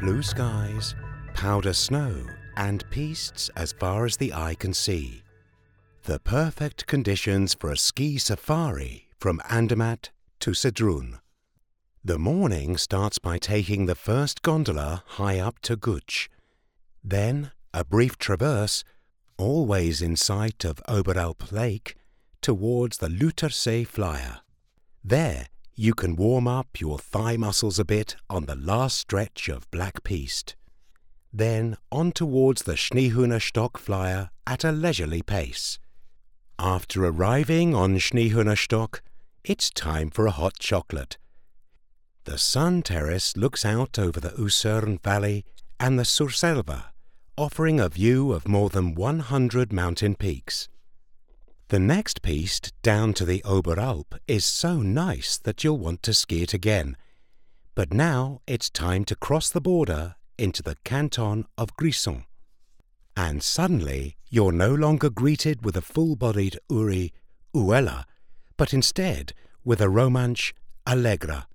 blue skies, powder snow, and pistes as far as the eye can see. The perfect conditions for a ski safari from Andermatt to Sedrun. The morning starts by taking the first gondola high up to Gutsch. Then a brief traverse, always in sight of Oberalp Lake, towards the Lutersee Flyer. There you can warm up your thigh muscles a bit on the last stretch of Black Piste. Then on towards the Schneehüenerstock Flyer at a leisurely pace. After arriving on Schneehüenerstock, it's time for a hot chocolate. The sun terrace looks out over the Ursern Valley and the Surselva, offering a view of more than 100 mountain peaks. The next piece, down to the Oberalp is so nice that you'll want to ski it again. But now it's time to cross the border into the canton of Grisons. And suddenly you're no longer greeted with a full-bodied Uri Uella, but instead with a Romansch Allegra.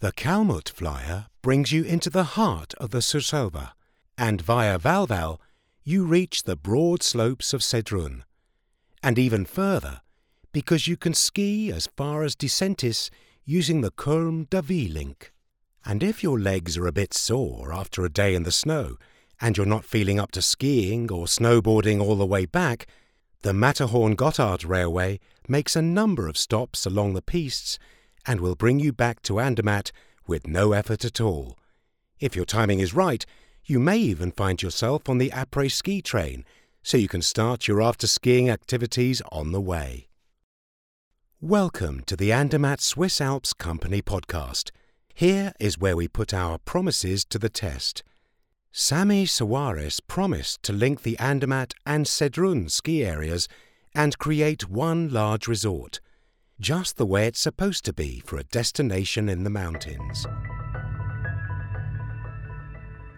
The Calmut flyer brings you into the heart of the Surselva, and via Valval you reach the broad slopes of Sedrun and even further because you can ski as far as Disentis using the Kulm Davy link. And if your legs are a bit sore after a day in the snow and you're not feeling up to skiing or snowboarding all the way back, the Matterhorn Gotthard Railway makes a number of stops along the pistes and will bring you back to Andermatt with no effort at all. If your timing is right, you may even find yourself on the après ski train so you can start your after skiing activities on the way. Welcome to the Andermatt Swiss Alps Company podcast. Here is where we put our promises to the test. Samih Sawiris promised to link the Andermatt and Sedrun ski areas and create one large resort, just the way it's supposed to be for a destination in the mountains.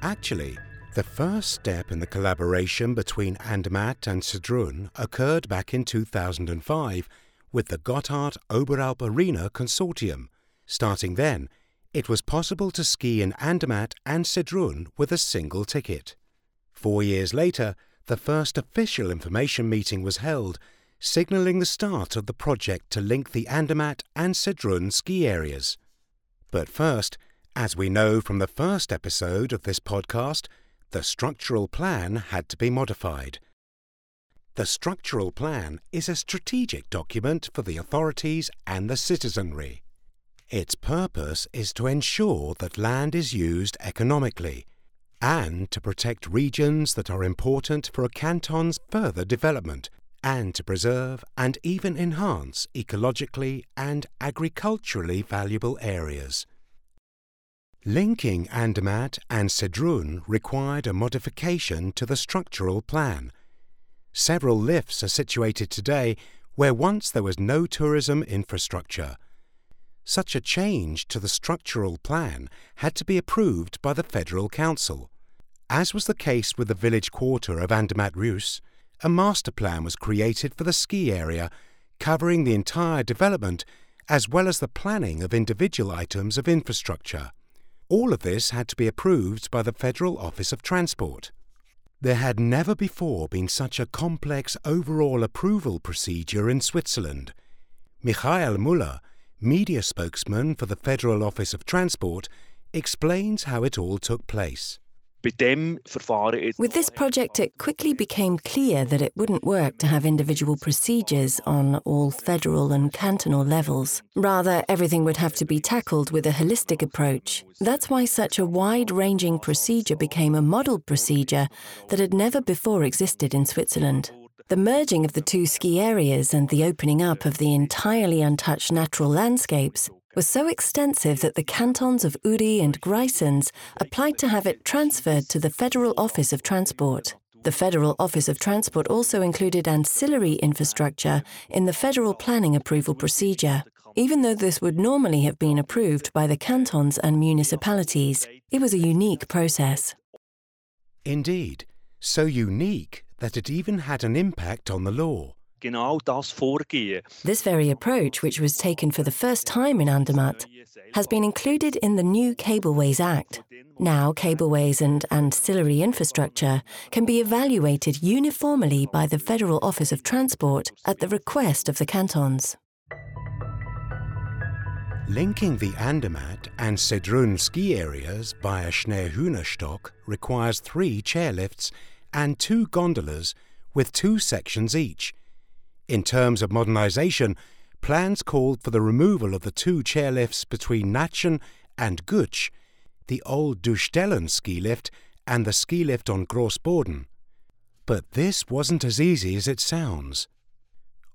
Actually, the first step in the collaboration between Andermatt and Sedrun occurred back in 2005 with the Gotthard Oberalp Arena Consortium. Starting then, it was possible to ski in Andermatt and Sedrun with a single ticket. Four years later, the first official information meeting was held, signalling the start of the project to link the Andermatt and Sedrun ski areas. But first, as we know from the first episode of this podcast, the structural plan had to be modified. The structural plan is a strategic document for the authorities and the citizenry. Its purpose is to ensure that land is used economically and to protect regions that are important for a canton's further development and to preserve and even enhance ecologically and agriculturally valuable areas. Linking Andermatt and Sedrun required a modification to the structural plan. Several lifts are situated today where once there was no tourism infrastructure. Such a change to the structural plan had to be approved by the Federal Council. As was the case with the village quarter of Andermatt Reuss, a master plan was created for the ski area, covering the entire development as well as the planning of individual items of infrastructure. All of this had to be approved by the Federal Office of Transport. There had never before been such a complex overall approval procedure in Switzerland. Michael Müller, media spokesman for the Federal Office of Transport, explains how it all took place. With this project, it quickly became clear that it wouldn't work to have individual procedures on all federal and cantonal levels. Rather, everything would have to be tackled with a holistic approach. That's why such a wide ranging procedure became a model procedure that had never before existed in Switzerland. The merging of the two ski areas and the opening up of the entirely untouched natural landscapes was so extensive that the cantons of Uri and Grisons applied to have it transferred to the Federal Office of Transport. The Federal Office of Transport also included ancillary infrastructure in the federal planning approval procedure. Even though this would normally have been approved by the cantons and municipalities, it was a unique process. Indeed, so unique that it even had an impact on the law. Genau das Vorgehen. This very approach, which was taken for the first time in Andermatt, has been included in the new Cableways Act. Now, cableways and ancillary infrastructure can be evaluated uniformly by the Federal Office of Transport at the request of the cantons. Linking the Andermatt and Sedrun ski areas by via Schneehüenerstock requires three chairlifts and two gondolas with two sections each. In terms of modernisation, plans called for the removal of the two chairlifts between Nätschen and Gutsch, the old Dustellen ski lift and the ski lift on Grossboden. But this wasn't as easy as it sounds.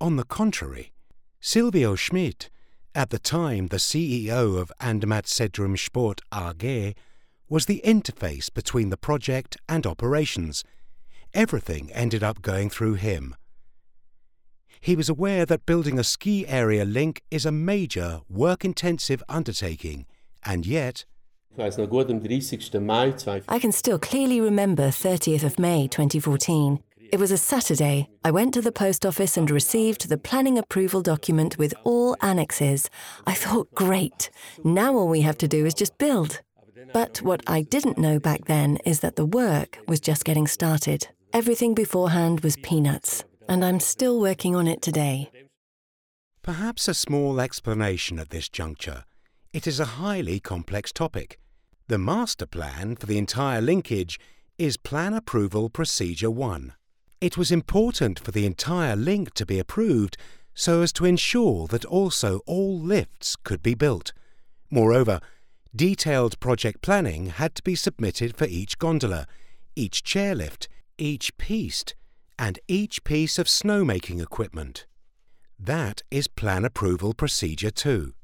On the contrary, Silvio Schmid, at the time the CEO of Andermatt Sedrun Sport AG, was the interface between the project and operations. Everything ended up going through him. He was aware that building a ski area link is a major, work intensive undertaking, and yet. I can still clearly remember 30th of May 2014 it was a Saturday. I went to the post office and received the planning approval document with all annexes. I thought, great, now all we have to do is just build. But what I didn't know back then is that the work was just getting started. Everything beforehand was peanuts, and I'm still working on it today. Perhaps a small explanation at this juncture. It is a highly complex topic. The master plan for the entire linkage is Plan Approval Procedure 1. It was important for the entire link to be approved so as to ensure that also all lifts could be built. Moreover, detailed project planning had to be submitted for each gondola, each chairlift, each piste, and each piece of snowmaking equipment. That is Plan Approval Procedure 2.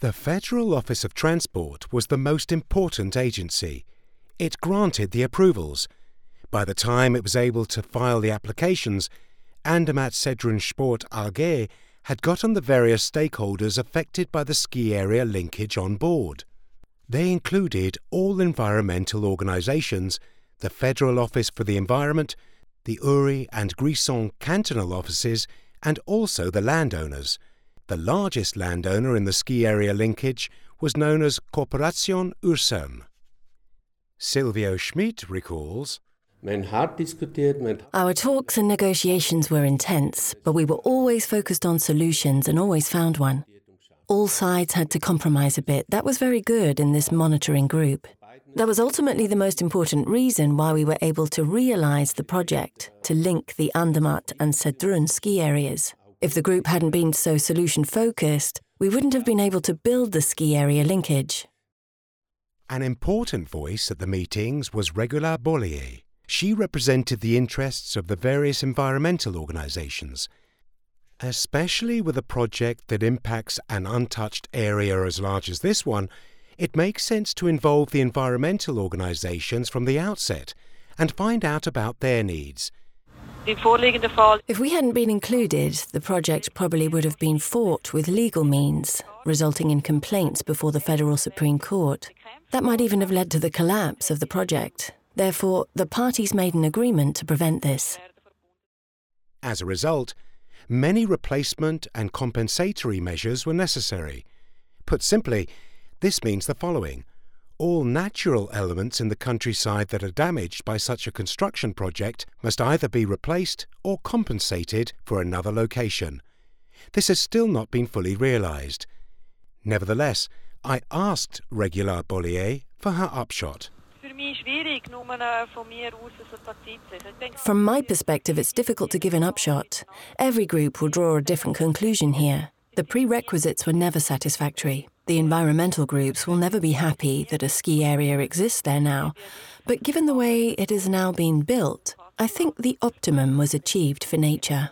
The Federal Office of Transport was the most important agency. It granted the approvals by the time it was able to file the applications, Andermatt Sedrun Sport AG had gotten the various stakeholders affected by the ski area linkage on board. They included all environmental organisations, the Federal Office for the Environment, the Uri and Grisons cantonal offices, and also the landowners. The largest landowner in the ski area linkage was known as Corporation Ursern. Silvio Schmid recalls our talks and negotiations were intense, but we were always focused on solutions and always found one. All sides had to compromise a bit. That was very good in this monitoring group. That was ultimately the most important reason why we were able to realize the project to link the Andermatt and Sedrun ski areas. If the group hadn't been so solution focused, we wouldn't have been able to build the ski area linkage. An important voice at the meetings was Regula Bollier. She represented the interests of the various environmental organisations, especially with a project that impacts an untouched area as large as this one. It makes sense to involve the environmental organisations from the outset and find out about their needs. If we hadn't been included, the project probably would have been fought with legal means, resulting in complaints before the Federal Supreme Court. That might even have led to the collapse of the project. Therefore, the parties made an agreement to prevent this. As a result, many replacement and compensatory measures were necessary. Put simply, this means the following. All natural elements in the countryside that are damaged by such a construction project must either be replaced or compensated for another location. This has still not been fully realised. Nevertheless, I asked Regula Bollier for her upshot. From my perspective, it's difficult to give an upshot. Every group will draw a different conclusion here. The prerequisites were never satisfactory. The environmental groups will never be happy that a ski area exists there now. But given the way it is now being built, I think the optimum was achieved for nature.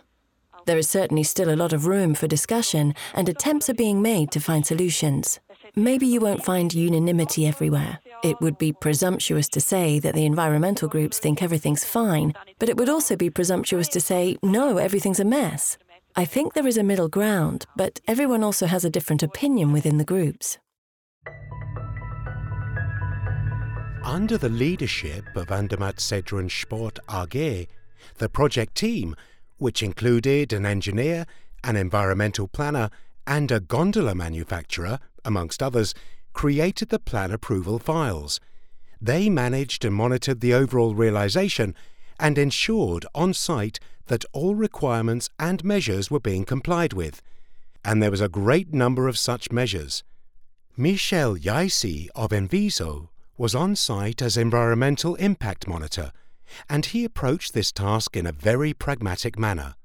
There is certainly still a lot of room for discussion, and attempts are being made to find solutions. Maybe you won't find unanimity everywhere. It would be presumptuous to say that the environmental groups think everything's fine, but it would also be presumptuous to say, no, everything's a mess. I think there is a middle ground, but everyone also has a different opinion within the groups. Under the leadership of Andermatt Sedrun Sport AG, the project team, which included an engineer, an environmental planner, and a gondola manufacturer, amongst others, created the plan approval files. They managed and monitored the overall realization and ensured on site that all requirements and measures were being complied with. And there was a great number of such measures. Michel Yaisi of Enviso was on site as environmental impact monitor, and he approached this task in a very pragmatic manner.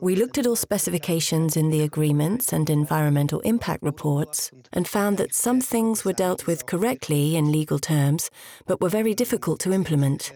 We looked at all specifications in the agreements and environmental impact reports and found that some things were dealt with correctly in legal terms, but were very difficult to implement.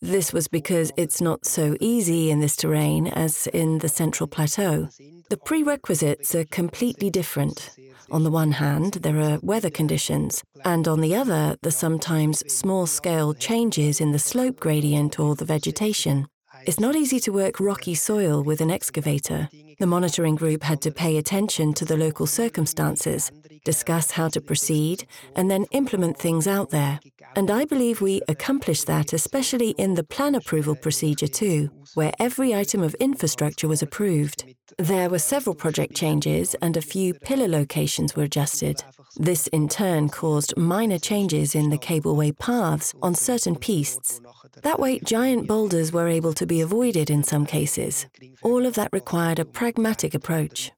This was because it's not so easy in this terrain as in the Central Plateau. The prerequisites are completely different. On the one hand, there are weather conditions, and on the other, the sometimes small scale changes in the slope gradient or the vegetation. It's not easy to work rocky soil with an excavator. The monitoring group had to pay attention to the local circumstances, discuss how to proceed, and then implement things out there. And I believe we accomplished that, especially in the plan approval procedure too, where every item of infrastructure was approved. There were several project changes and a few pillar locations were adjusted. This in turn caused minor changes in the cableway paths on certain pistes. That way, giant boulders were able to be avoided in some cases. All of that required a pragmatic approach.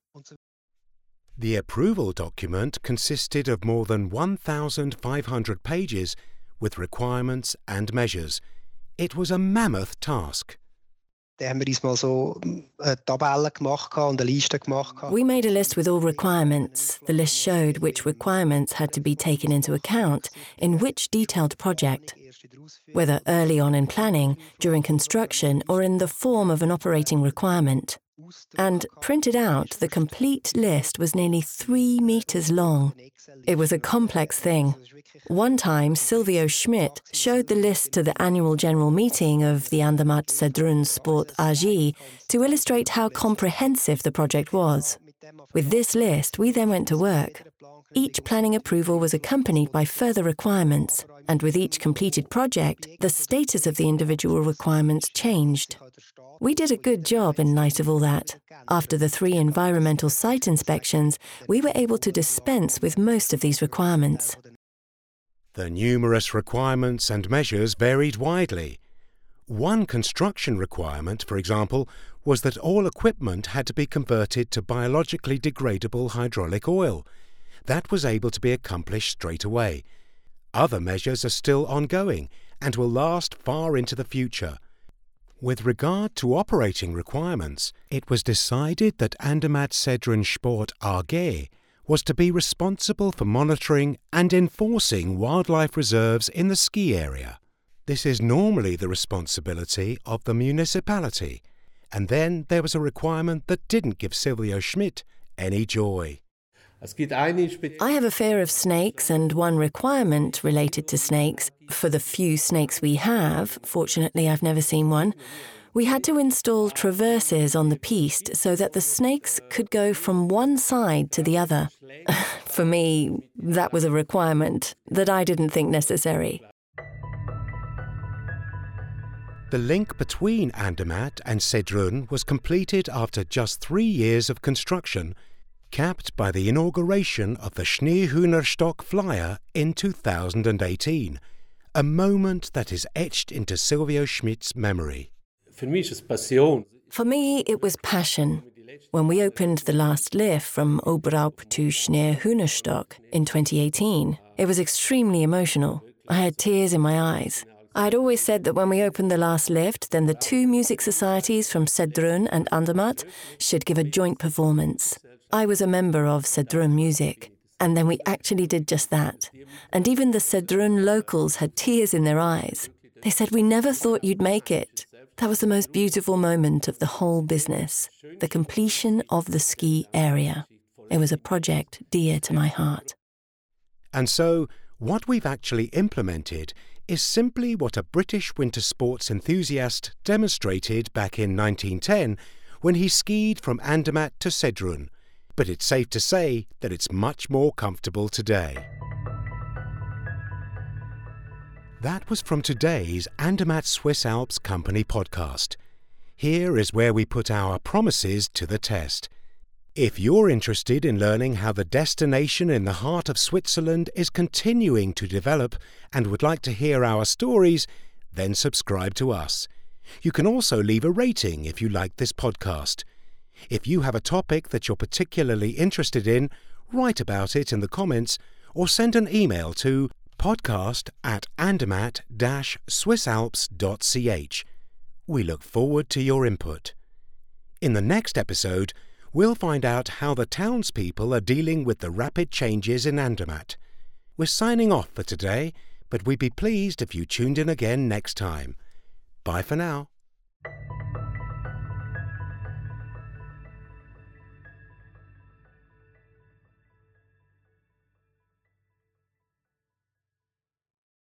The approval document consisted of more than 1,500 pages with requirements and measures. It was a mammoth task. We made a list with all requirements. The list showed which requirements had to be taken into account in which detailed project, whether early on in planning, during construction, or in the form of an operating requirement and printed out, the complete list was nearly three meters long. It was a complex thing. One time, Silvio Schmid showed the list to the annual general meeting of the Andermatt Sedrun Sport AG to illustrate how comprehensive the project was. With this list, we then went to work. Each planning approval was accompanied by further requirements, and with each completed project, the status of the individual requirements changed. We did a good job in light of all that. After the three environmental site inspections, we were able to dispense with most of these requirements. The numerous requirements and measures varied widely. One construction requirement, for example, was that all equipment had to be converted to biologically degradable hydraulic oil. That was able to be accomplished straight away. Other measures are still ongoing and will last far into the future. With regard to operating requirements, it was decided that Andermatt Sedrun Sport AG was to be responsible for monitoring and enforcing wildlife reserves in the ski area. This is normally the responsibility of the municipality, and then there was a requirement that didn't give Silvio Schmid any joy. I have a fear of snakes and one requirement related to snakes. For the few snakes we have, fortunately I've never seen one, we had to install traverses on the piste so that the snakes could go from one side to the other. For me, that was a requirement that I didn't think necessary. The link between Andermatt and Sedrun was completed after just three years of construction capped by the inauguration of the Schneehüenerstock Flyer in 2018, a moment that is etched into Silvio Schmid's memory. For me, it was passion. When we opened the last lift from Oberalp to Schneehüenerstock in 2018, it was extremely emotional. I had tears in my eyes. I had always said that when we opened the last lift, then the two music societies from Sedrun and Andermatt should give a joint performance. I was a member of Sedrun Music, and then we actually did just that. And even the Sedrun locals had tears in their eyes. They said, We never thought you'd make it. That was the most beautiful moment of the whole business the completion of the ski area. It was a project dear to my heart. And so, what we've actually implemented is simply what a British winter sports enthusiast demonstrated back in 1910 when he skied from Andermatt to Sedrun but it's safe to say that it's much more comfortable today. That was from today's Andermatt Swiss Alps Company podcast. Here is where we put our promises to the test. If you're interested in learning how the destination in the heart of Switzerland is continuing to develop and would like to hear our stories, then subscribe to us. You can also leave a rating if you like this podcast. If you have a topic that you're particularly interested in, write about it in the comments or send an email to podcast at andermatt-swissalps.ch. We look forward to your input. In the next episode, we'll find out how the townspeople are dealing with the rapid changes in Andermatt. We're signing off for today, but we'd be pleased if you tuned in again next time. Bye for now.